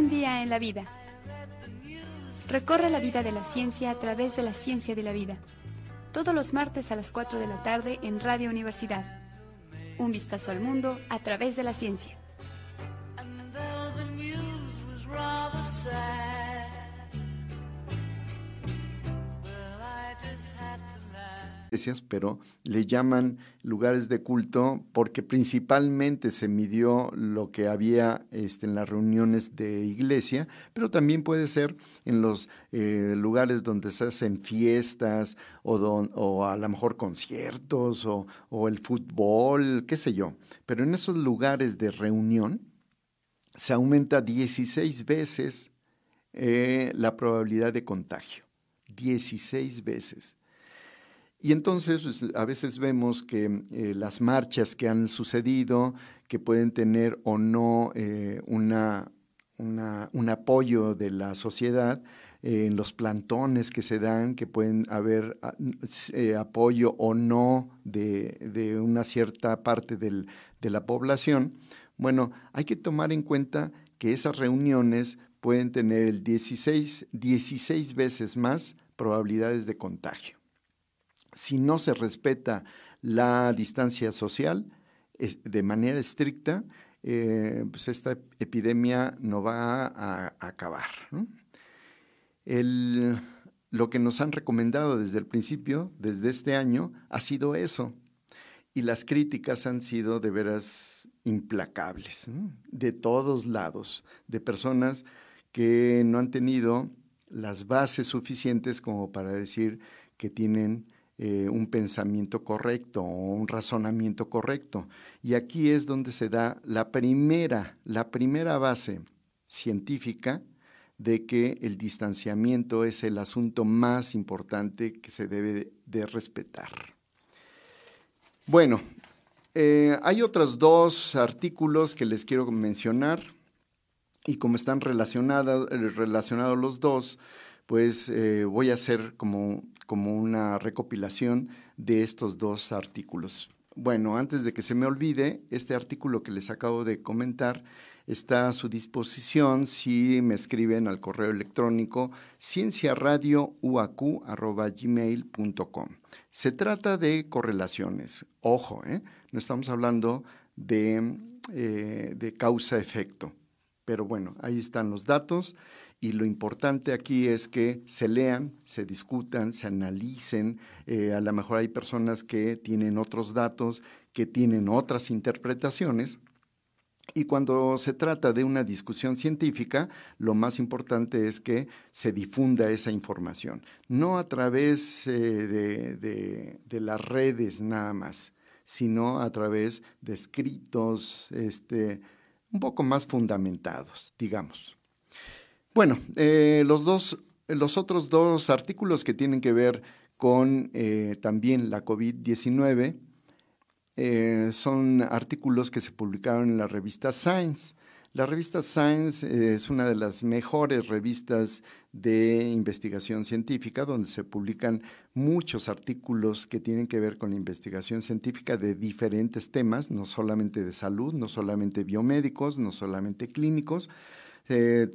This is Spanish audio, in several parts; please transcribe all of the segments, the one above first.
Un día en la vida. Recorre la vida de la ciencia a través de la ciencia de la vida. Todos los martes a las 4 de la tarde en Radio Universidad. Un vistazo al mundo a través de la ciencia. Pero le llaman lugares de culto porque principalmente se midió lo que había este, en las reuniones de iglesia, pero también puede ser en los eh, lugares donde se hacen fiestas o, a lo mejor conciertos o, o el fútbol, qué sé yo. Pero en esos lugares de reunión se aumenta 16 veces eh, la probabilidad de contagio. 16 veces. Y entonces pues, a veces vemos que eh, las marchas que han sucedido, que pueden tener o no eh, una, un apoyo de la sociedad, eh, en los plantones que se dan, que pueden haber ah, apoyo o no de, de una cierta parte del, de la población, bueno, hay que tomar en cuenta que esas reuniones pueden tener el 16, 16 veces más probabilidades de contagio si no se respeta la distancia social de manera estricta, eh, pues esta epidemia no va a, acabar. lo que nos han recomendado desde el principio, desde este año, ha sido eso. Y las críticas han sido de veras implacables, de todos lados, de personas que no han tenido las bases suficientes como para decir que tienen eh, un pensamiento correcto o un razonamiento correcto. Y aquí es donde se da la primera, la primera base científica de que el distanciamiento es el asunto más importante que se debe de respetar. Bueno, eh, hay otros dos artículos que les quiero mencionar y como están relacionados, relacionados los dos, pues eh, voy a hacer como como una recopilación de estos dos artículos. Bueno, antes de que se me olvide, este artículo que les acabo de comentar está a su disposición si me escriben al correo electrónico cienciaradiouacu.gmail.com. Se trata de correlaciones. Ojo, ¿eh? no estamos hablando de, eh, de causa-efecto. Pero bueno, ahí están los datos y lo importante aquí es que se lean, se discutan, se analicen. Eh, a lo mejor hay personas que tienen otros datos, que tienen otras interpretaciones. Y cuando se trata de una discusión científica, lo más importante es que se difunda esa información, no a través eh, de, de, las redes nada más, sino a través de escritos este, un poco más fundamentados, digamos. Bueno, eh, los, dos, los otros dos artículos que tienen que ver con eh, también la COVID-19 eh, son artículos que se publicaron en la revista Science. La revista Science es una de las mejores revistas de investigación científica donde se publican muchos artículos que tienen que ver con la investigación científica de diferentes temas, no solamente de salud, no solamente biomédicos, no solamente clínicos,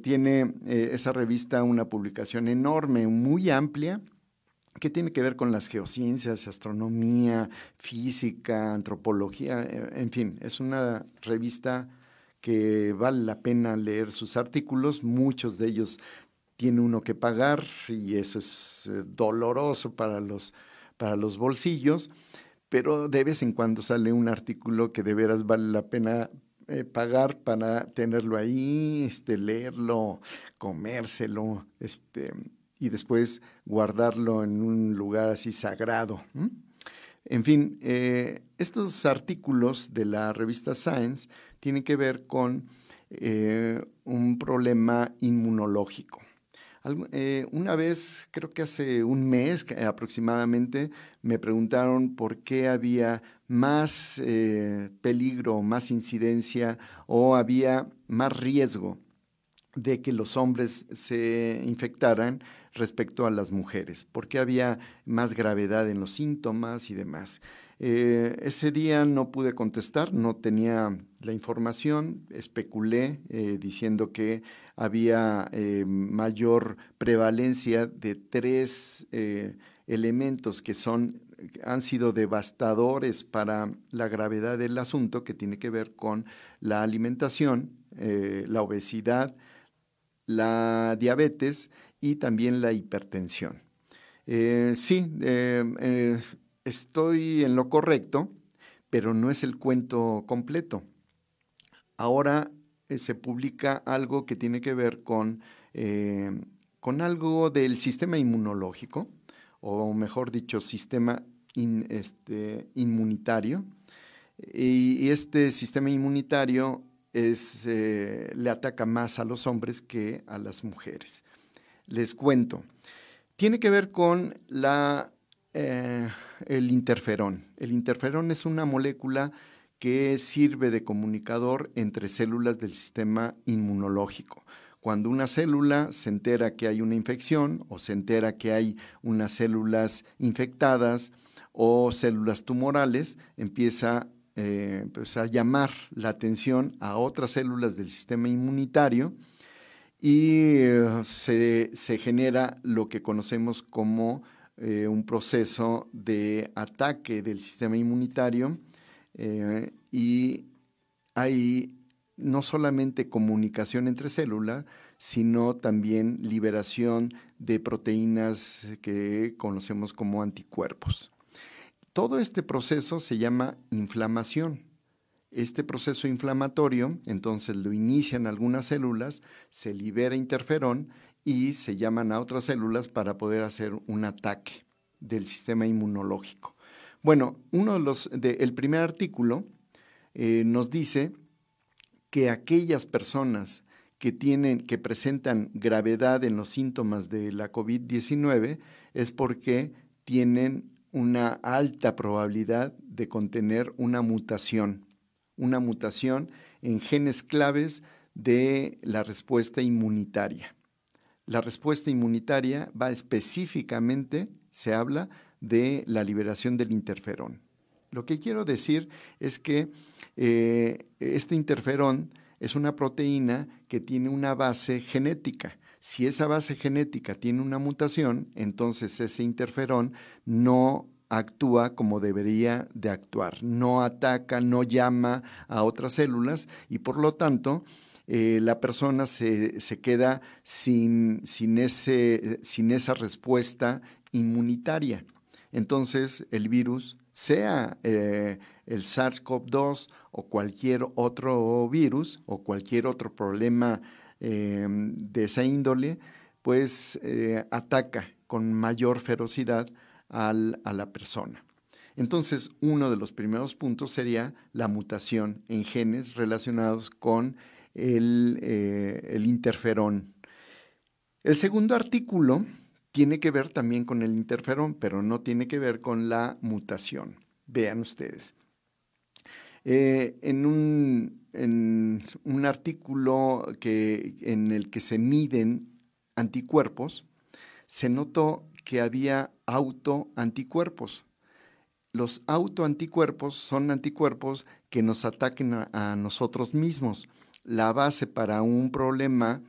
tiene eh, esa revista una publicación enorme, muy amplia, que tiene que ver con las geociencias, astronomía, física, antropología, eh, en fin, es una revista que vale la pena leer sus artículos, muchos de ellos tiene uno que pagar y eso es eh, doloroso para los, para los bolsillos, pero de vez en cuando sale un artículo que de veras vale la pena eh, pagar para tenerlo ahí, este, leerlo, comérselo, este, y después guardarlo en un lugar así sagrado. En fin, eh, estos artículos de la revista Science tienen que ver con eh, un problema inmunológico. una vez, creo que hace un mes aproximadamente, me preguntaron por qué había más eh, peligro, más incidencia o había más riesgo de que los hombres se infectaran respecto a las mujeres, porque había más gravedad en los síntomas y demás. Eh, ese día no pude contestar, no tenía la información, especulé eh, diciendo que había mayor prevalencia de tres elementos que son han sido devastadores para la gravedad del asunto que tiene que ver con la alimentación, la obesidad, la diabetes y también la hipertensión. sí, estoy en lo correcto, pero no es el cuento completo. Ahora eh, se publica algo que tiene que ver con, eh, con algo del sistema inmunológico, o mejor dicho, sistema este, inmunitario. Y, este sistema inmunitario es, eh, le ataca más a los hombres que a las mujeres. Les cuento. Tiene que ver con la, el interferón. El interferón es una molécula que sirve de comunicador entre células del sistema inmunológico. Cuando una célula se entera que hay una infección o se entera que hay unas células infectadas o células tumorales, empieza eh, pues, a llamar la atención a otras células del sistema inmunitario y eh, se, genera lo que conocemos como eh, un proceso de ataque del sistema inmunitario y hay no solamente comunicación entre células, sino también liberación de proteínas que conocemos como anticuerpos. Todo este proceso se llama inflamación. Este proceso inflamatorio, entonces lo inician algunas células, se libera interferón y se llaman a otras células para poder hacer un ataque del sistema inmunológico. Bueno, uno de los, el primer artículo eh, nos dice que aquellas personas que tienen, que presentan gravedad en los síntomas de la COVID-19 es porque tienen una alta probabilidad de contener una mutación, una mutación en genes claves de la respuesta inmunitaria. La respuesta inmunitaria va específicamente, se habla de la liberación del interferón. Lo que quiero decir es que eh, este interferón es una proteína que tiene una base genética. Si esa base genética tiene una mutación, entonces ese interferón no actúa como debería de actuar, no ataca, no llama a otras células y por lo tanto eh, la persona se, queda sin, sin, ese, sin esa respuesta inmunitaria entonces el virus, sea eh, el SARS-CoV-2 o cualquier otro virus o cualquier otro problema em, de esa índole, pues eh, ataca con mayor ferocidad a la persona. Entonces, uno de los primeros puntos sería la mutación en genes relacionados con el, eh, el interferón. El segundo artículo tiene que ver también con el interferón, pero no tiene que ver con la mutación. Vean ustedes. Eh, en, un, artículo que, en el que se miden anticuerpos, se notó que había autoanticuerpos. Los autoanticuerpos son anticuerpos que nos ataquen a nosotros mismos. La base para un problema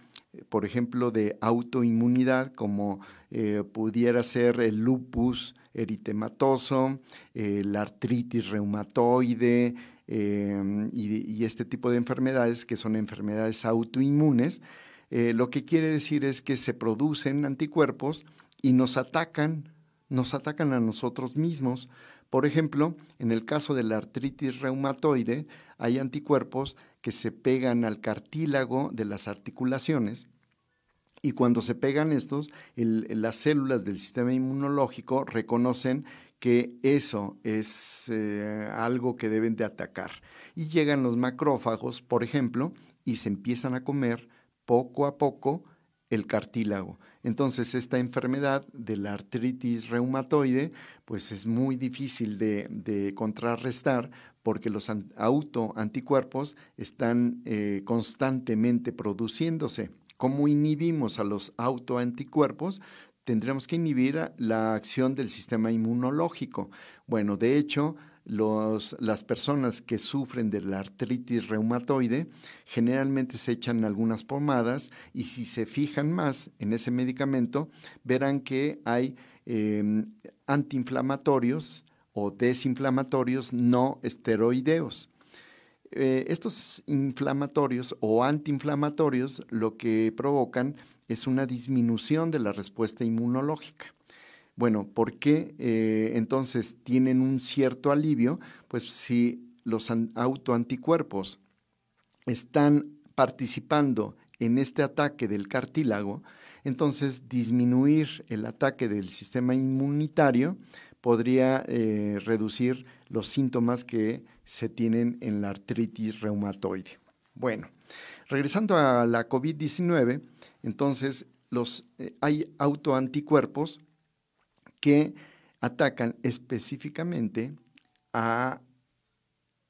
por ejemplo, de autoinmunidad, como eh, pudiera ser el lupus eritematoso, la artritis reumatoide em, y, este tipo de enfermedades que son enfermedades autoinmunes. Eh, lo que quiere decir es que se producen anticuerpos y nos atacan, nos atacan a nosotros mismos. Por ejemplo, en el caso de la artritis reumatoide, hay anticuerpos que se pegan al cartílago de las articulaciones y cuando se pegan estos, las células del sistema inmunológico reconocen que eso es eh, algo que deben de atacar. Y llegan los macrófagos, por ejemplo, y se empiezan a comer poco a poco el cartílago. Entonces, esta enfermedad de la artritis reumatoide, pues es muy difícil de, contrarrestar porque los autoanticuerpos están eh, constantemente produciéndose. ¿Cómo inhibimos a los autoanticuerpos? Tendremos que inhibir la acción del sistema inmunológico. Bueno, de hecho, las personas que sufren de la artritis reumatoide generalmente se echan algunas pomadas y si se fijan más en ese medicamento, verán que hay em, antiinflamatorios o desinflamatorios no esteroideos. Eh, estos inflamatorios o antiinflamatorios lo que provocan es una disminución de la respuesta inmunológica. Bueno, ¿por qué eh, entonces tienen un cierto alivio? Pues si los autoanticuerpos están participando en este ataque del cartílago, entonces disminuir el ataque del sistema inmunitario podría eh, reducir los síntomas que se tienen en la artritis reumatoide. Bueno, regresando a la COVID-19, entonces los, eh, hay autoanticuerpos que atacan específicamente a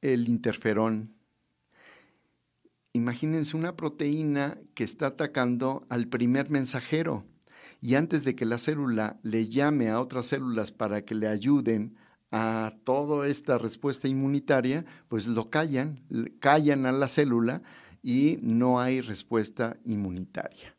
el interferón. Imagínense una proteína que está atacando al primer mensajero y antes de que la célula le llame a otras células para que le ayuden a toda esta respuesta inmunitaria, pues lo callan, callan a la célula y no hay respuesta inmunitaria.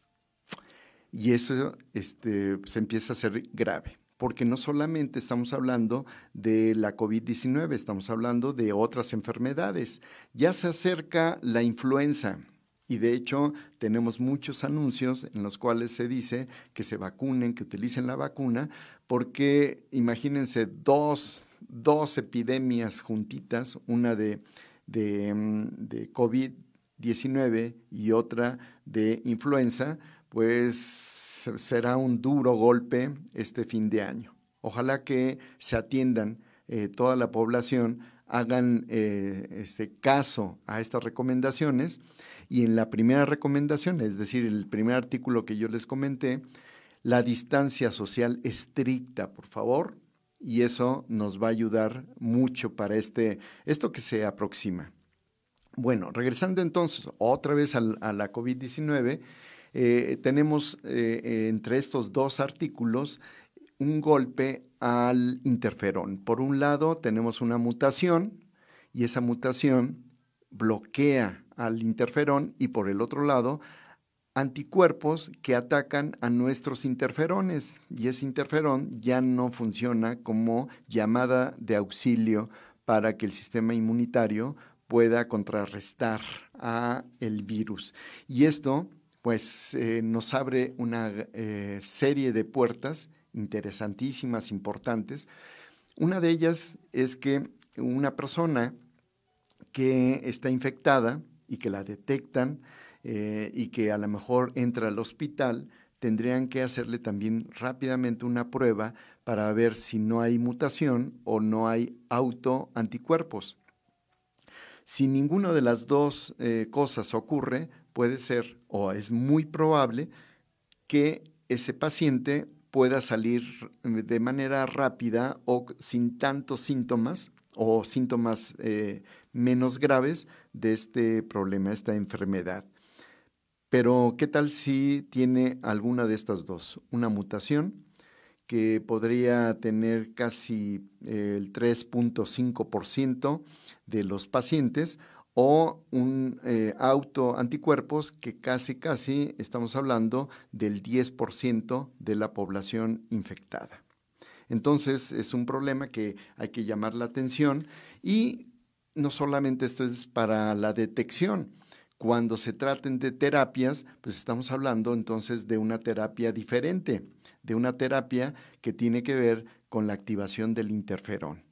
Y eso este, se empieza a ser grave porque no solamente estamos hablando de la COVID-19, estamos hablando de otras enfermedades. Ya se acerca la influenza. Y de hecho tenemos muchos anuncios en los cuales se dice que se vacunen, que utilicen la vacuna, porque imagínense dos, epidemias juntitas, una de, de, mm, de COVID-19 y otra de influenza, pues será un duro golpe este fin de año. Ojalá que se atiendan eh, toda la población, hagan eh, este caso a estas recomendaciones y en la primera recomendación, es decir, el primer artículo que yo les comenté, la distancia social estricta, por favor, y eso nos va a ayudar mucho para este, esto que se aproxima. Bueno, regresando entonces otra vez a, a la COVID-19, eh, tenemos eh, entre estos dos artículos un golpe al interferón. Por un lado tenemos una mutación y esa mutación bloquea al interferón y por el otro lado anticuerpos que atacan a nuestros interferones y ese interferón ya no funciona como llamada de auxilio para que el sistema inmunitario pueda contrarrestar a el virus. Y esto pues eh, nos abre una eh, serie de puertas interesantísimas, importantes. Una de ellas es que una persona que está infectada y que la detectan eh, y que a lo mejor entra al hospital, tendrían que hacerle también rápidamente una prueba para ver si no hay mutación o no hay autoanticuerpos. Si ninguna de las dos cosas ocurre, puede ser o es muy probable que ese paciente pueda salir de manera rápida o sin tantos síntomas o síntomas eh, menos graves de este problema, esta enfermedad. Pero, ¿qué tal si tiene alguna de estas dos? Una mutación que podría tener casi el 3.5% de los pacientes o un eh, auto anticuerpos que casi, casi estamos hablando del 10% de la población infectada. Entonces es un problema que hay que llamar la atención y no solamente esto es para la detección. Cuando se traten de terapias, pues estamos hablando entonces de una terapia diferente, de una terapia que tiene que ver con la activación del interferón.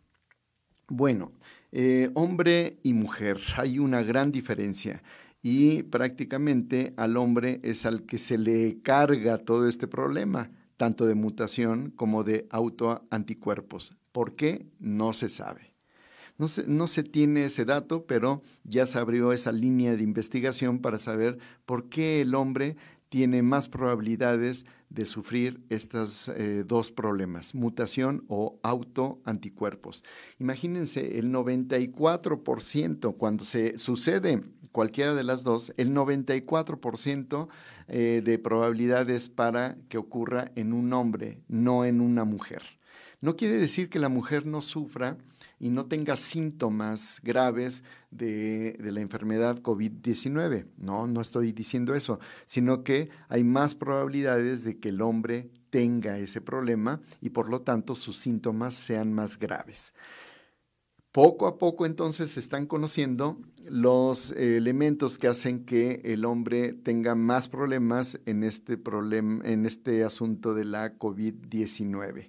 Bueno, eh, hombre y mujer, hay una gran diferencia y prácticamente al hombre es al que se le carga todo este problema, tanto de mutación como de autoanticuerpos. ¿Por qué? No se sabe. No se, no se, tiene ese dato, pero ya se abrió esa línea de investigación para saber por qué el hombre tiene más probabilidades de sufrir estos eh, dos problemas, mutación o autoanticuerpos. Imagínense, el 94% cuando se sucede cualquiera de las dos, el 94% eh, de probabilidades para que ocurra en un hombre, no en una mujer. No quiere decir que la mujer no sufra y no tenga síntomas graves de, la enfermedad COVID-19. No, no estoy diciendo eso, sino que hay más probabilidades de que el hombre tenga ese problema y por lo tanto sus síntomas sean más graves. Poco a poco entonces se están conociendo los elementos que hacen que el hombre tenga más problemas en este, en este asunto de la COVID-19.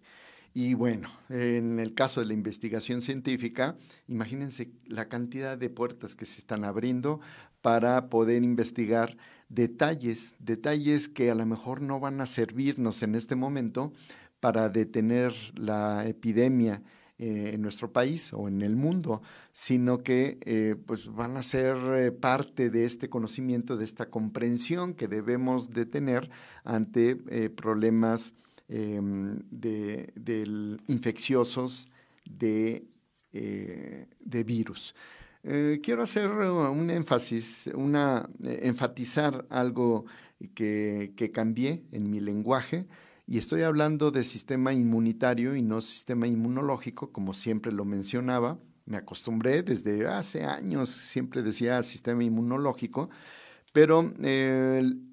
Y bueno, en el caso de la investigación científica, imagínense la cantidad de puertas que se están abriendo para poder investigar detalles, detalles que a lo mejor no van a servirnos en este momento para detener la epidemia eh, en nuestro país o en el mundo, sino que eh, pues van a ser eh, parte de este conocimiento, de esta comprensión que debemos de tener ante problemas Em, de, infecciosos de, eh, de virus. Eh, quiero hacer un énfasis, una, eh, enfatizar algo que, que cambié en mi lenguaje y estoy hablando de sistema inmunitario y no sistema inmunológico, como siempre lo mencionaba. Me acostumbré desde hace años, siempre decía sistema inmunológico, pero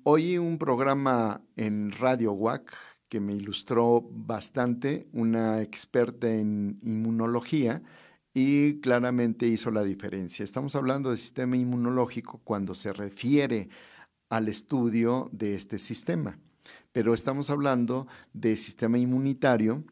oí un programa en Radio WAC que me ilustró bastante, una experta en inmunología, y claramente hizo la diferencia. Estamos hablando del sistema inmunológico cuando se refiere al estudio de este sistema, pero estamos hablando de sistema inmunitario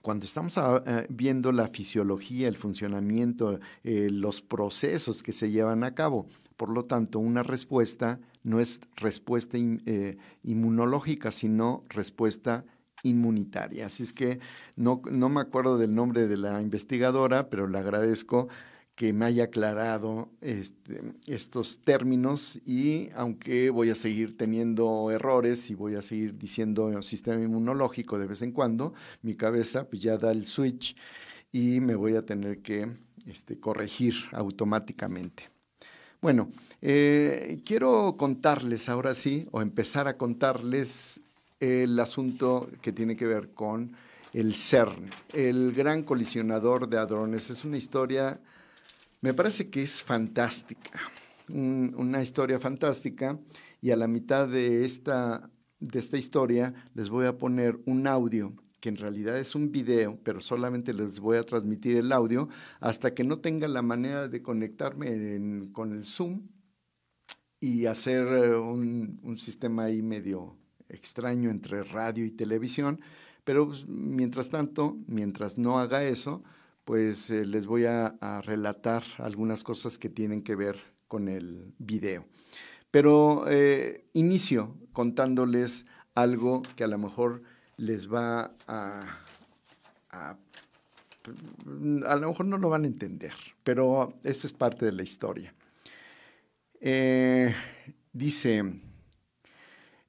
cuando estamos ah, eh, viendo la fisiología, el funcionamiento, eh, los procesos que se llevan a cabo. Por lo tanto, una respuesta no es respuesta eh, inmunológica, sino respuesta inmunitaria. Así es que no, no me acuerdo del nombre de la investigadora, pero le agradezco que me haya aclarado este, estos términos y aunque voy a seguir teniendo errores y voy a seguir diciendo sistema inmunológico de vez en cuando, mi cabeza pues ya da el switch y me voy a tener que este, corregir automáticamente. Bueno, eh, quiero contarles ahora sí, o empezar a contarles el asunto que tiene que ver con el CERN, el gran colisionador de hadrones. Es una historia me parece que es fantástica, una historia fantástica y a la mitad de esta, de esta historia les voy a poner un audio que en realidad es un video, pero solamente les voy a transmitir el audio hasta que no tenga la manera de conectarme con el Zoom y hacer eh, un, sistema ahí medio extraño entre radio y televisión. Pero pues, mientras tanto, mientras no haga eso, pues eh, les voy a, relatar algunas cosas que tienen que ver con el video. Pero eh, inicio contándoles algo que a lo mejor les va a, a, lo mejor no lo van a entender, pero eso es parte de la historia. Eh, dice,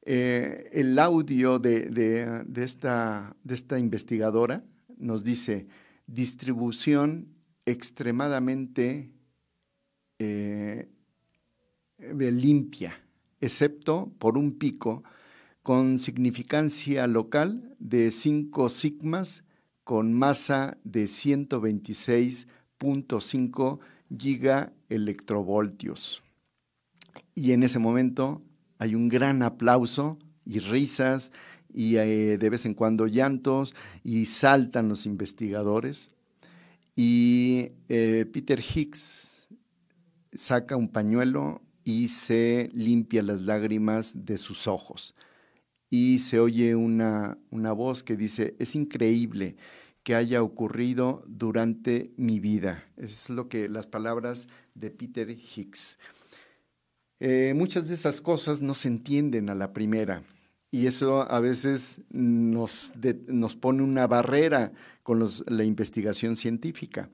el audio de, esta, de esta investigadora nos dice, distribución extremadamente eh, limpia, excepto por un pico con significancia local de 5 sigmas con masa de 126.5 gigaelectrovoltios. Y en ese momento hay un gran aplauso y risas y eh, de vez en cuando llantos y saltan los investigadores. Y eh, Peter Higgs saca un pañuelo y se limpia las lágrimas de sus ojos. Y se oye una, una voz que dice, es increíble que haya ocurrido durante mi vida. Es lo que las palabras de Peter Higgs. Eh, muchas de esas cosas no se entienden a la primera y eso a veces nos, nos pone una barrera con la investigación científica,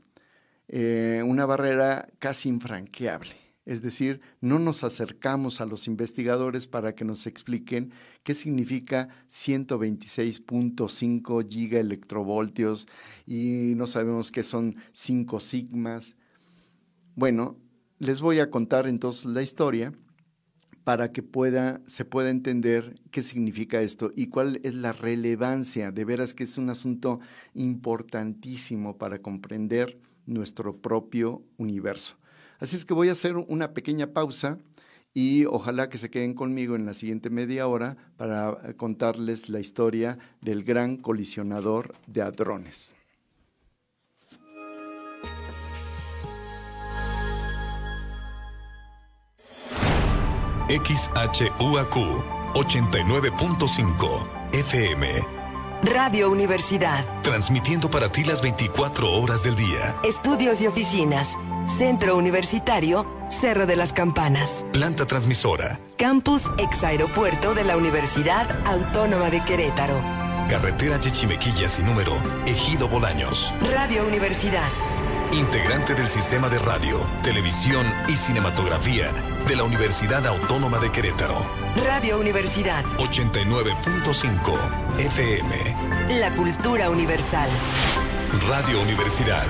eh, una barrera casi infranqueable. Es decir, no nos acercamos a los investigadores para que nos expliquen qué significa 126.5 gigaelectrovoltios y no sabemos qué son 5 sigmas. Bueno, les voy a contar entonces la historia para que pueda, se pueda entender qué significa esto y cuál es la relevancia. De veras que es un asunto importantísimo para comprender nuestro propio universo. Así es que voy a hacer una pequeña pausa y ojalá que se queden conmigo en la siguiente media hora para eh, contarles la historia del gran colisionador de hadrones. XHUAQ 89.5 FM. Radio Universidad. Transmitiendo para ti las 24 horas del día. Estudios y oficinas. Centro Universitario, Cerro de las Campanas. Planta transmisora. Campus ex aeropuerto de la Universidad Autónoma de Querétaro. Carretera Yechimequilla sin número, Ejido Bolaños. Radio Universidad. Integrante del sistema de radio, televisión y cinematografía de la Universidad Autónoma de Querétaro. Radio Universidad. 89.5 FM. La cultura universal. Radio Universidad.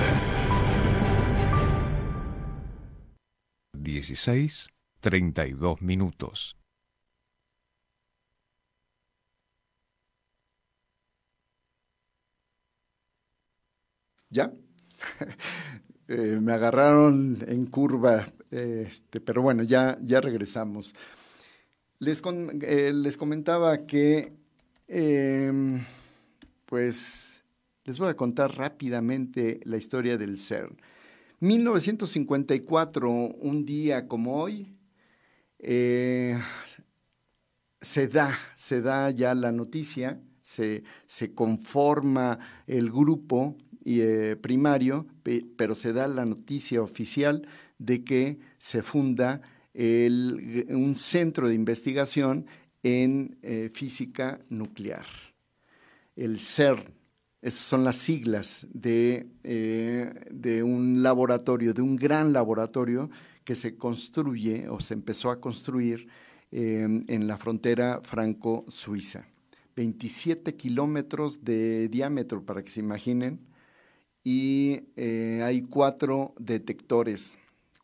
16, 32 minutos. ¿Ya? Eh, me agarraron en curva, este, pero bueno, ya, ya regresamos. Les, eh, les comentaba que, em, pues, les voy a contar rápidamente la historia del CERN. 1954, un día como hoy, eh, se da, se da ya la noticia, se, se conforma el grupo eh, primario, pero se da la noticia oficial de que se funda un centro de investigación en eh, física nuclear, el CERN. Esas son las siglas de, eh, de, un laboratorio, de un gran laboratorio que se construye o se empezó a construir en la frontera franco-suiza. 27 kilómetros de diámetro, para que se imaginen, y eh, hay cuatro detectores,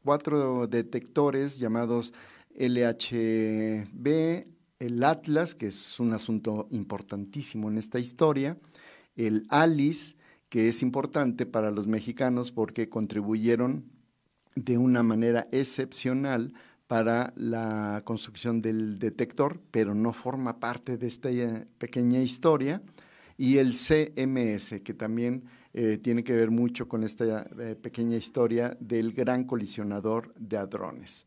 cuatro detectores llamados LHB, el Atlas, que es un asunto importantísimo en esta historia, el ALICE, que es importante para los mexicanos porque contribuyeron de una manera excepcional para la construcción del detector, pero no forma parte de esta eh, pequeña historia, y el CMS, que también eh, tiene que ver mucho con esta eh, pequeña historia del gran colisionador de hadrones.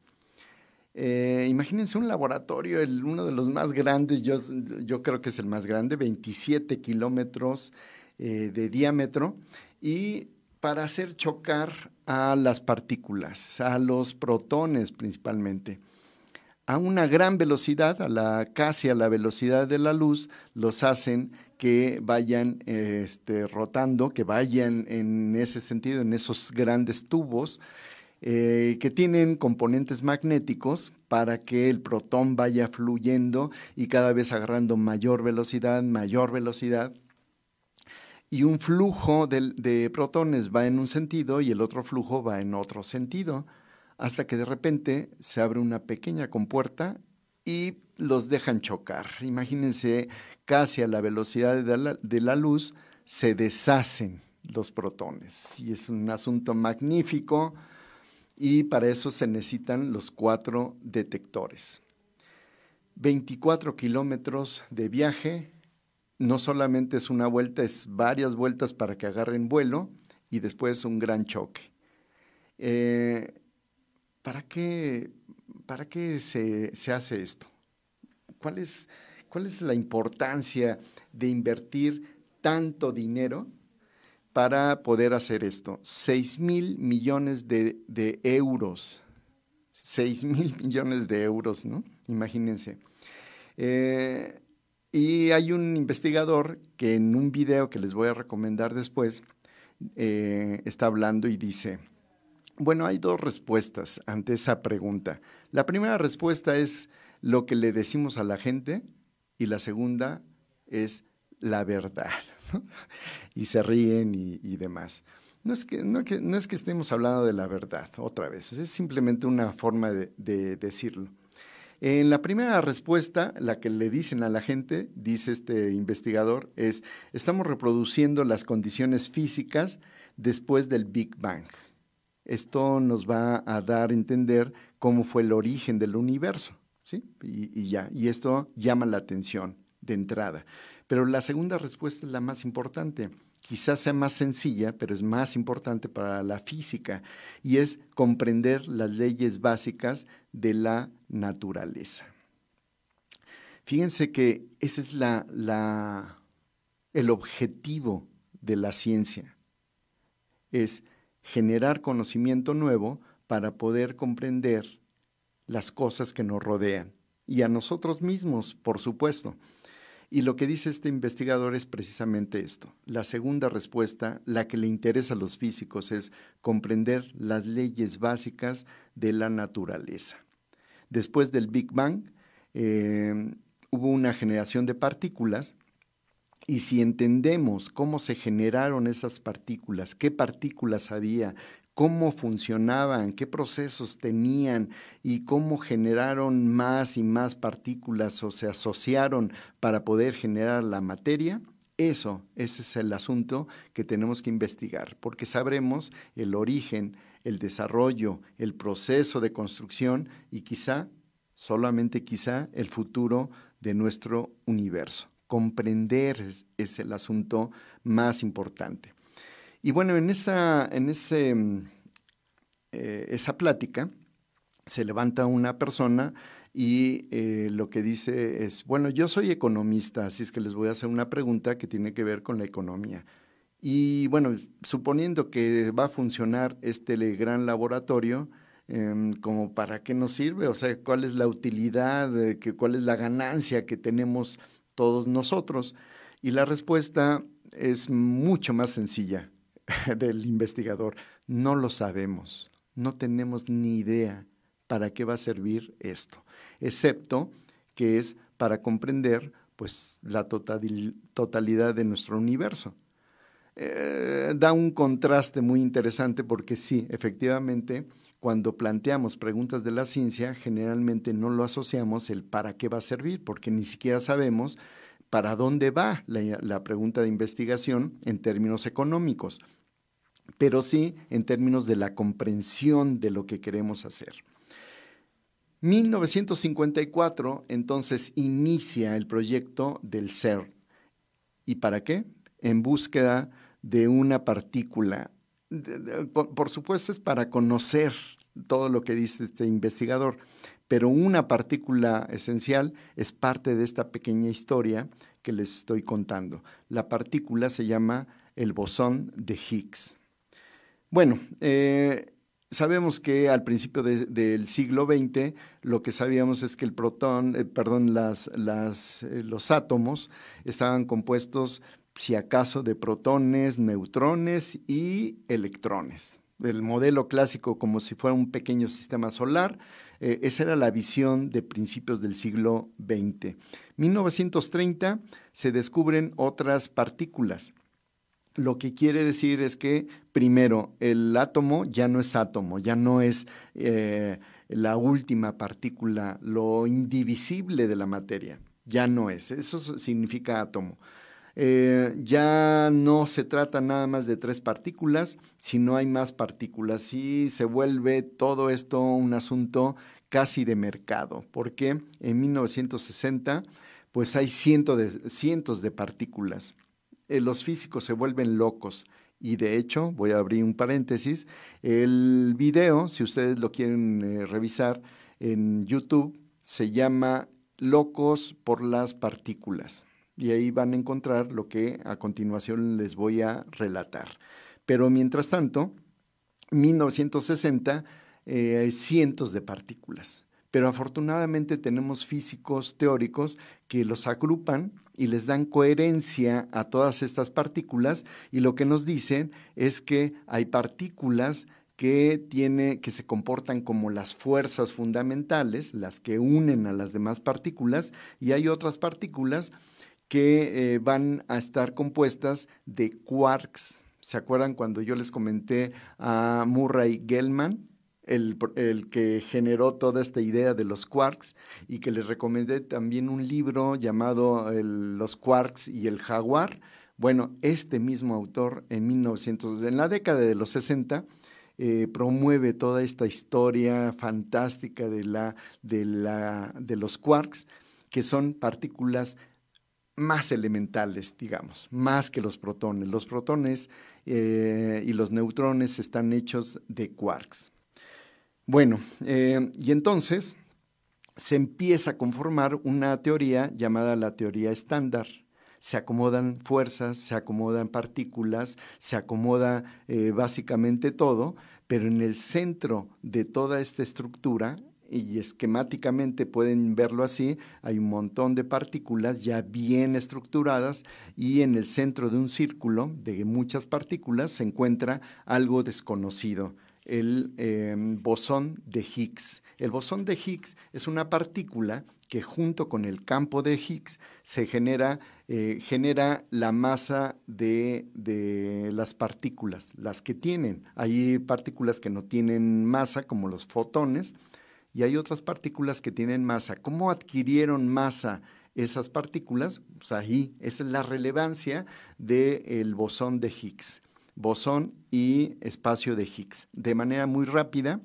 Eh, imagínense un laboratorio, uno de los más grandes, yo, creo que es el más grande, 27 kilómetros de diámetro, y para hacer chocar a las partículas, a los protones principalmente. A una gran velocidad, a la, casi a la velocidad de la luz, los hacen que vayan este, rotando, que vayan en ese sentido, en esos grandes tubos, eh, que tienen componentes magnéticos para que el protón vaya fluyendo y cada vez agarrando mayor velocidad, mayor velocidad. Y un flujo de, de protones va en un sentido y el otro flujo va en otro sentido, hasta que de repente se abre una pequeña compuerta y los dejan chocar. Imagínense casi a la velocidad de la, luz, se deshacen los protones. Y es un asunto magnífico y para eso se necesitan los cuatro detectores. 24 kilómetros de viaje, no solamente es una vuelta, es varias vueltas para que agarren vuelo y después un gran choque. Eh, ¿Para qué, para qué se, se hace esto? ¿Cuál es, ¿Cuál es la importancia de invertir tanto dinero para poder hacer esto? 6 mil millones de, euros. 6 mil millones de euros, ¿no? Imagínense. Eh, y hay un investigador que en un video que les voy a recomendar después eh, está hablando y dice, bueno, hay dos respuestas ante esa pregunta. La primera respuesta es lo que le decimos a la gente y la segunda es la verdad. y se ríen y, demás. No es, que, no, es que estemos hablando de la verdad otra vez, es simplemente una forma de, decirlo. En la primera respuesta, la que le dicen a la gente, dice este investigador, es, estamos reproduciendo las condiciones físicas después del Big Bang. Esto nos va a dar a entender cómo fue el origen del universo, ¿sí? Y, ya, y esto llama la atención de entrada. Pero la segunda respuesta es la más importante. Quizás sea más sencilla, pero es más importante para la física, y es comprender las leyes básicas de la naturaleza. Fíjense que ese es el objetivo de la ciencia, es generar conocimiento nuevo para poder comprender las cosas que nos rodean y a nosotros mismos, por supuesto. Y lo que dice este investigador es precisamente esto. La segunda respuesta, la que le interesa a los físicos, es comprender las leyes básicas de la naturaleza. Después del Big Bang, eh, hubo una generación de partículas y si entendemos cómo se generaron esas partículas, qué partículas había, cómo funcionaban, qué procesos tenían y cómo generaron más y más partículas o se asociaron para poder generar la materia, eso, es el asunto que tenemos que investigar, porque sabremos el origen, el desarrollo, el proceso de construcción y quizá, solamente quizá, el futuro de nuestro universo. Comprender es, el asunto más importante. Y bueno, en esa, en ese, eh, esa plática se levanta una persona y eh, lo que dice es, bueno, yo soy economista, así es que les voy a hacer una pregunta que tiene que ver con la economía. Y bueno, suponiendo que va a funcionar este gran laboratorio, em, como para qué nos sirve, o sea, cuál es la utilidad, que, cuál es la ganancia que tenemos todos nosotros. Y la respuesta es mucho más sencilla del investigador. No lo sabemos, no tenemos ni idea para qué va a servir esto, excepto que es para comprender pues la totalidad de nuestro universo. Eh, da un contraste muy interesante porque sí, efectivamente, cuando planteamos preguntas de la ciencia, generalmente no lo asociamos el para qué va a servir, porque ni siquiera sabemos para dónde va la, pregunta de investigación en términos económicos, pero sí en términos de la comprensión de lo que queremos hacer. 1954 entonces inicia el proyecto del CERN. ¿Y para qué? En búsqueda de una partícula. Por supuesto es para conocer todo lo que dice este investigador, pero una partícula esencial es parte de esta pequeña historia que les estoy contando. La partícula se llama el bosón de Higgs. Bueno, eh, sabemos que al principio del siglo XX lo que sabíamos es que el protón, eh, perdón, eh, los átomos estaban compuestos, si acaso, de protones, neutrones y electrones el modelo clásico como si fuera un pequeño sistema solar. Eh, esa era la visión de principios del siglo XX. 1930 se descubren otras partículas. Lo que quiere decir es que, primero, el átomo ya no es átomo, ya no es eh, la última partícula, lo indivisible de la materia, ya no es. Eso significa átomo. Eh, ya no se trata nada más de tres partículas, sino hay más partículas y se vuelve todo esto un asunto casi de mercado, porque en 1960 pues hay cientos de, partículas. Eh, los físicos se vuelven locos. Y de hecho, voy a abrir un paréntesis, el video, si ustedes lo quieren eh, revisar en YouTube, se llama Locos por las partículas y ahí van a encontrar lo que a continuación les voy a relatar. Pero mientras tanto, 1960 eh, hay cientos de partículas, pero afortunadamente tenemos físicos teóricos que los agrupan y les dan coherencia a todas estas partículas y lo que nos dicen es que hay partículas que, tiene, que se comportan como las fuerzas fundamentales, las que unen a las demás partículas, y hay otras partículas que eh, van a estar compuestas de quarks. ¿Se acuerdan cuando yo les comenté a Murray Gell-Mann? el, que generó toda esta idea de los quarks y que les recomendé también un libro llamado Los quarks y el jaguar. Bueno, este mismo autor en 1900, en la década de los 60, eh, promueve toda esta historia fantástica de, la, de, la, de los quarks, que son partículas más elementales, digamos, más que los protones. Los protones eh, y los neutrones están hechos de quarks. Bueno, eh, y entonces se empieza a conformar una teoría llamada la teoría estándar. Se acomodan fuerzas, se acomodan partículas, se acomoda eh, básicamente todo, pero en el centro de toda esta estructura y esquemáticamente pueden verlo así, hay un montón de partículas ya bien estructuradas y en el centro de un círculo de muchas partículas se encuentra algo desconocido, el em, bosón de Higgs. El bosón de Higgs es una partícula que junto con el campo de Higgs se genera, eh, genera la masa de, de, las partículas, las que tienen. Hay partículas que no tienen masa, como los fotones, y hay otras partículas que tienen masa. ¿Cómo adquirieron masa esas partículas? Pues ahí es la relevancia del bosón de Higgs. Bosón y espacio de Higgs. De manera muy rápida,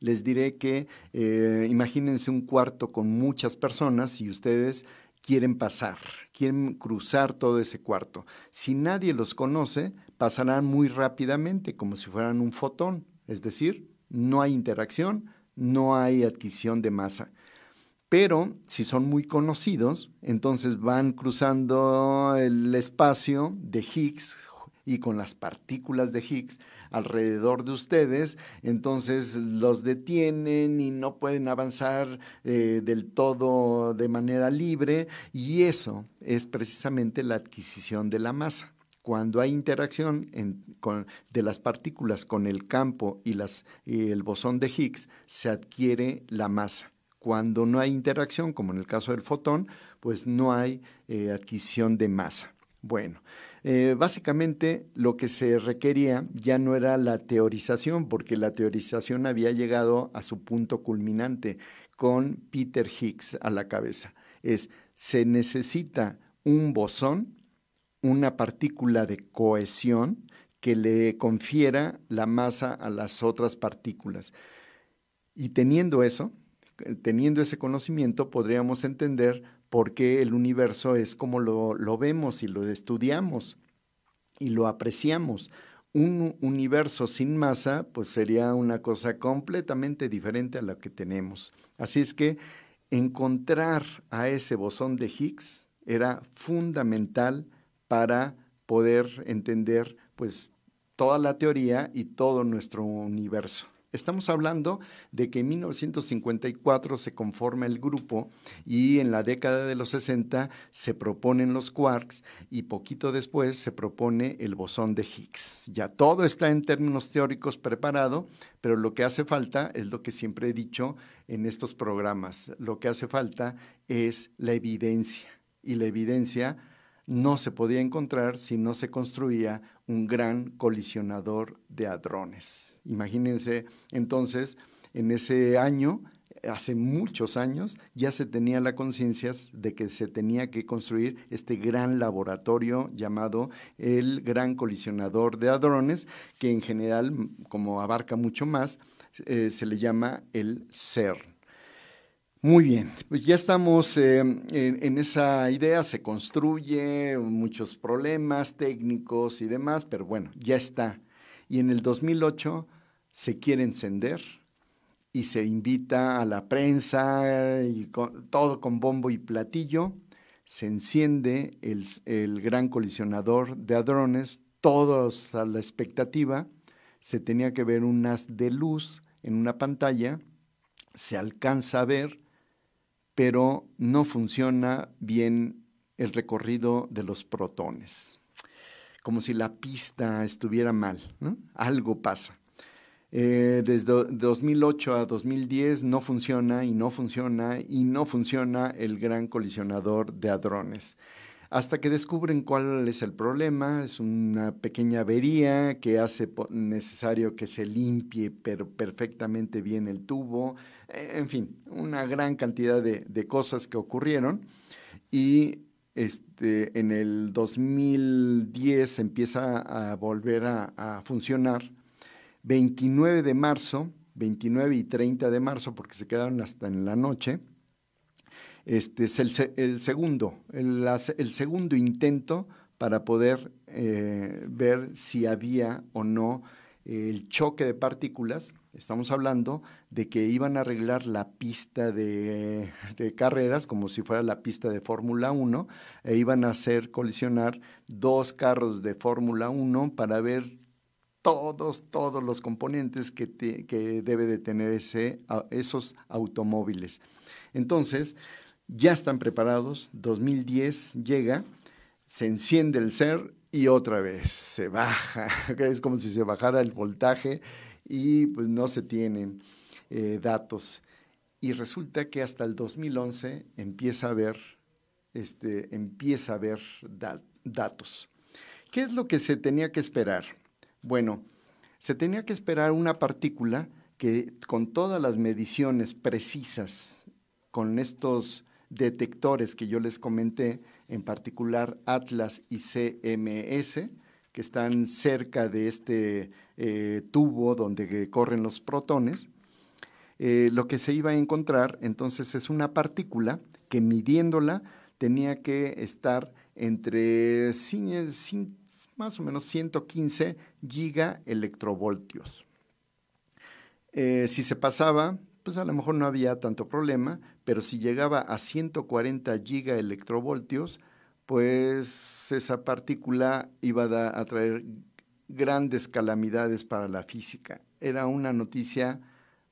les diré que eh, imagínense un cuarto con muchas personas y ustedes quieren pasar, quieren cruzar todo ese cuarto. Si nadie los conoce, pasarán muy rápidamente, como si fueran un fotón, es decir, no hay interacción, no hay adquisición de masa. Pero si son muy conocidos, entonces van cruzando el espacio de Higgs y con las partículas de Higgs alrededor de ustedes, entonces los detienen y no pueden avanzar eh, del todo de manera libre y eso es precisamente la adquisición de la masa cuando hay interacción de las partículas con el campo y, el bosón de Higgs, se adquiere la masa. Cuando no hay interacción, como en el caso del fotón, pues no hay eh, adquisición de masa. Bueno, eh, básicamente lo que se requería ya no era la teorización, porque la teorización había llegado a su punto culminante con Peter Higgs a la cabeza. Es, se necesita un bosón una partícula de cohesión que le confiera la masa a las otras partículas. Y teniendo eso, teniendo ese conocimiento, podríamos entender por qué el universo es como lo, lo vemos y lo estudiamos y lo apreciamos. Un universo sin masa, pues sería una cosa completamente diferente a la que tenemos. Así es que encontrar a ese bosón de Higgs era fundamental para poder entender pues toda la teoría y todo nuestro universo. Estamos hablando de que en 1954 se conforma el grupo y en la década de los 60 se proponen los quarks y poquito después se propone el bosón de Higgs. Ya todo está en términos teóricos preparado, pero lo que hace falta es lo que siempre he dicho en estos programas. Lo que hace falta es la evidencia y la evidencia no se podía encontrar si no se construía un gran colisionador de hadrones. Imagínense entonces, en ese año, hace muchos años, ya se tenía la conciencia de que se tenía que construir este gran laboratorio llamado el Gran Colisionador de Hadrones, que en general, como abarca mucho más, eh, se le llama el CERN. Muy bien, pues ya estamos eh, en, esa idea, se construye muchos problemas técnicos y demás, pero bueno, ya está. Y en el 2008 se quiere encender y se invita a la prensa y todo con bombo y platillo. Se enciende el, el gran colisionador de hadrones, todos a la expectativa. Se tenía que ver un haz de luz en una pantalla, se alcanza a ver pero no funciona bien el recorrido de los protones, como si la pista estuviera mal, algo pasa. Eh, desde 2008 a 2010 no funciona y no funciona y no funciona el gran colisionador de hadrones. Hasta que descubren cuál es el problema. Es una pequeña avería que hace necesario que se limpie perfectamente bien el tubo. Eh, en fin, una gran cantidad de, cosas que ocurrieron. Y este, en el 2010 empieza a volver a, a funcionar. 29 de marzo, 29 y 30 de marzo, porque se quedaron hasta en la noche este es el, segundo, el, segundo intento para poder eh, ver si había o no el choque de partículas. Estamos hablando de que iban a arreglar la pista de, carreras como si fuera la pista de Fórmula 1 e iban a hacer colisionar dos carros de Fórmula 1 para ver todos, todos los componentes que, que debe de tener ese, esos automóviles. Entonces, ya están preparados, 2010 llega, se enciende el ser y otra vez se baja, es como si se bajara el voltaje y pues no se tienen eh, datos. Y resulta que hasta el 2011 empieza a haber, este, empieza a haber datos. ¿Qué es lo que se tenía que esperar? Bueno, se tenía que esperar una partícula que con todas las mediciones precisas, con estos detectores que yo les comenté, en particular Atlas y CMS, que están cerca de este eh, tubo donde corren los protones, eh, lo que se iba a encontrar entonces es una partícula que midiéndola tenía que estar entre más o menos 115 gigaelectrovoltios. Eh, si se pasaba, pues a lo mejor no había tanto problema, pero si llegaba a 140 gigaelectrovoltios, pues esa partícula iba a, traer grandes calamidades para la física. Era una noticia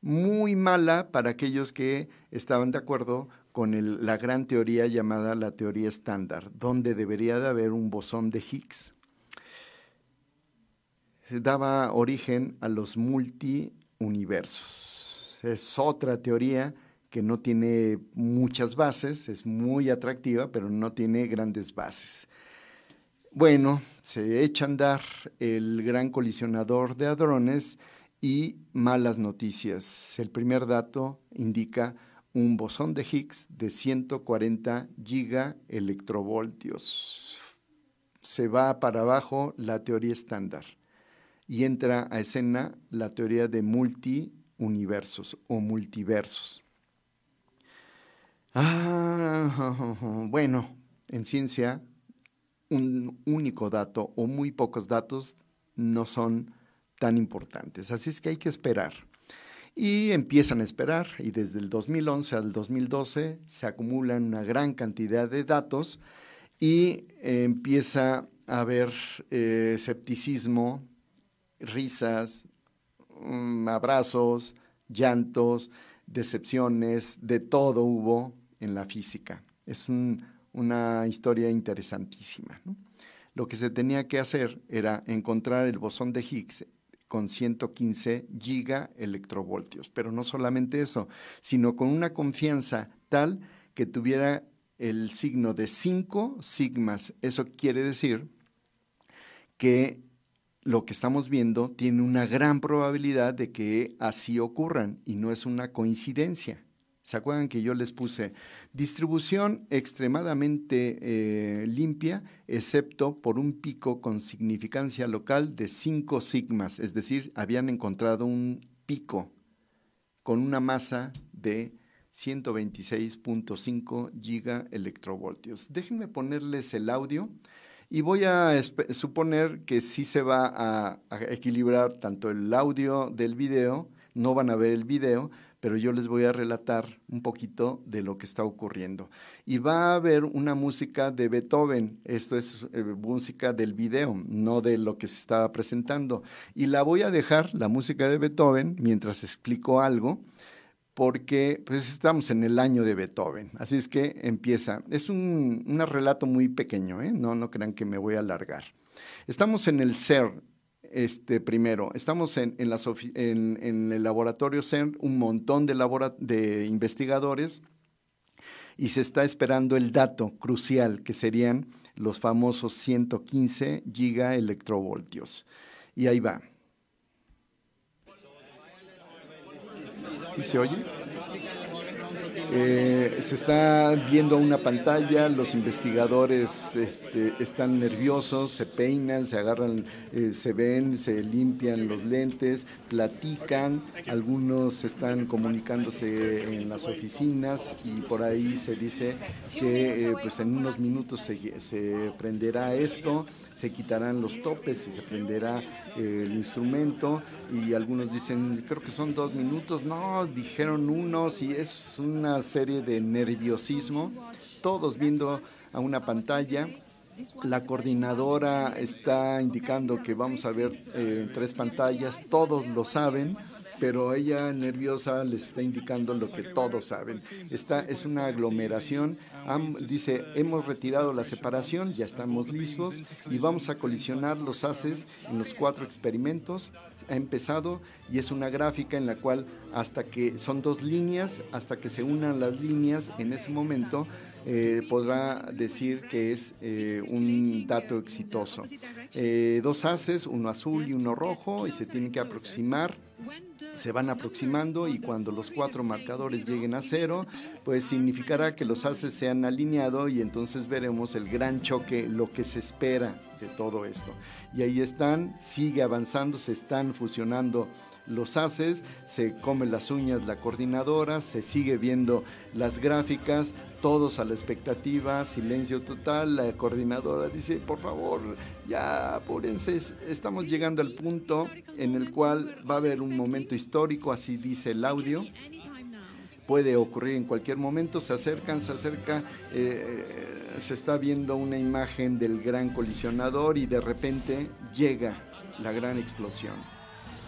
muy mala para aquellos que estaban de acuerdo con la gran teoría llamada la teoría estándar, donde debería de haber un bosón de Higgs. Se daba origen a los multiuniversos es otra teoría que no tiene muchas bases, es muy atractiva, pero no tiene grandes bases. Bueno, se echa a andar el gran colisionador de hadrones y malas noticias. El primer dato indica un bosón de Higgs de 140 gigaelectrovoltios. Se va para abajo la teoría estándar y entra a escena la teoría de multi universos o multiversos. Ah, bueno, en ciencia un único dato o muy pocos datos no son tan importantes, así es que hay que esperar. Y empiezan a esperar y desde el 2011 al 2012 se acumulan una gran cantidad de datos y empieza a haber eh, escepticismo, risas, Mm, abrazos, llantos, decepciones, de todo hubo en la física. Es una historia interesantísima. Lo que se tenía que hacer era encontrar el bosón de Higgs con 115 gigaelectrovoltios, pero no solamente eso, sino con una confianza tal que tuviera el signo de 5 sigmas. Eso quiere decir que lo que estamos viendo tiene una gran probabilidad de que así ocurran y no es una coincidencia. ¿Se acuerdan que yo les puse distribución extremadamente eh, limpia, excepto por un pico con significancia local de 5 sigmas? Es decir, habían encontrado un pico con una masa de 126.5 gigaelectrovoltios. Déjenme ponerles el audio y voy a suponer que sí se va a, equilibrar tanto el audio del video, no van a ver el video, pero yo les voy a relatar un poquito de lo que está ocurriendo. Y va a haber una música de Beethoven, esto es eh, música del video, no de lo que se estaba presentando. Y la voy a dejar, la música de Beethoven, mientras explico algo porque pues estamos en el año de Beethoven, así es que empieza. Es un, relato muy pequeño, ¿eh? no, no crean que me voy a alargar. Estamos en el CER, este, primero, estamos en, en, el laboratorio CERN, un montón de, de investigadores, y se está esperando el dato crucial, que serían los famosos 115 gigaelectrovoltios. Y ahí va. ¿Sí se oye? Eh, se está viendo una pantalla, los investigadores este, están nerviosos, se peinan, se agarran, eh, se ven, se limpian los lentes, platican, algunos están comunicándose en las oficinas y por ahí se dice que eh, pues en unos minutos se, se prenderá esto, se quitarán los topes y se prenderá el instrumento y algunos dicen, creo que son dos minutos, no, dijeron unos y es una serie de nerviosismo, todos viendo a una pantalla. La coordinadora está indicando que vamos a ver eh, tres pantallas, todos lo saben, pero ella nerviosa les está indicando lo que todos saben. Esta es una aglomeración. dice, hemos retirado la separación, ya estamos listos y vamos a colisionar los haces en los cuatro experimentos ha empezado y es una gráfica en la cual hasta que son dos líneas, hasta que se unan las líneas, en ese momento eh, podrá decir que es eh, un dato exitoso. Eh, dos haces, uno azul y uno rojo, y se tienen que aproximar se van aproximando y cuando los cuatro marcadores lleguen a cero, pues significará que los haces se han alineado y entonces veremos el gran choque, lo que se espera de todo esto. Y ahí están, sigue avanzando, se están fusionando los haces, se come las uñas la coordinadora, se sigue viendo las gráficas, todos a la expectativa, silencio total, la coordinadora dice, por favor, ya apúrense, estamos llegando al punto en el cual va a haber un momento histórico, así dice el audio, puede ocurrir en cualquier momento, se acercan, se acerca, eh, se está viendo una imagen del gran colisionador y de repente llega la gran explosión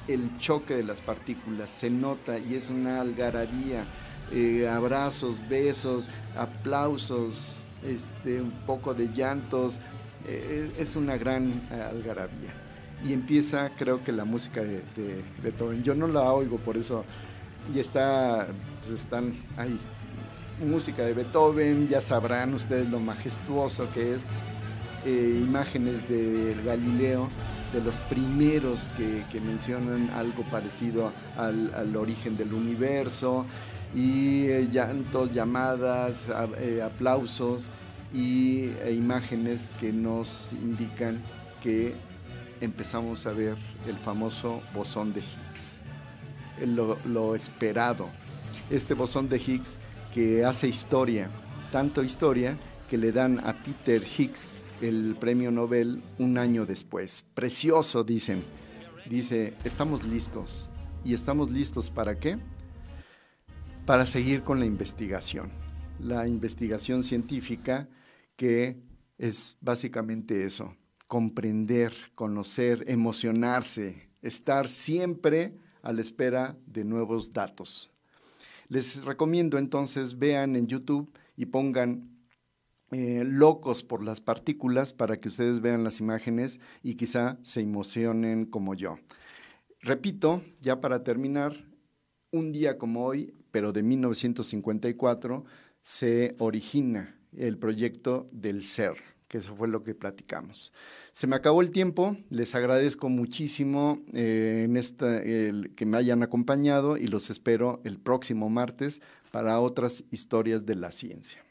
el choque de las partículas, se nota y es una algarabía, eh, abrazos, besos, aplausos, este, un poco de llantos, eh, es una gran algarabía. Y empieza, creo que la música de, de Beethoven, yo no la oigo por eso, y está, pues están ahí, música de Beethoven, ya sabrán ustedes lo majestuoso que es, eh, imágenes de Galileo, de los primeros que, mencionan algo parecido al, origen del universo, y eh, llantos, llamadas, eh, aplausos y e imágenes que nos indican que empezamos a ver el famoso bosón de Higgs, lo, lo esperado. Este bosón de Higgs que hace historia, tanto historia que le dan a Peter Higgs el premio Nobel un año después. Precioso, dicen. Dice, estamos listos. ¿Y estamos listos para qué? Para seguir con la investigación. La investigación científica que es básicamente eso, comprender, conocer, emocionarse, estar siempre a la espera de nuevos datos. Les recomiendo entonces vean en YouTube y pongan eh, locos por las partículas para que ustedes vean las imágenes y quizá se emocionen como yo. Repito, ya para terminar, un día como hoy, pero de 1954, se origina el proyecto del SER, que eso fue lo que platicamos. Se me acabó el tiempo, les agradezco muchísimo eh, en esta, que me hayan acompañado y los espero el próximo martes para otras historias de la ciencia.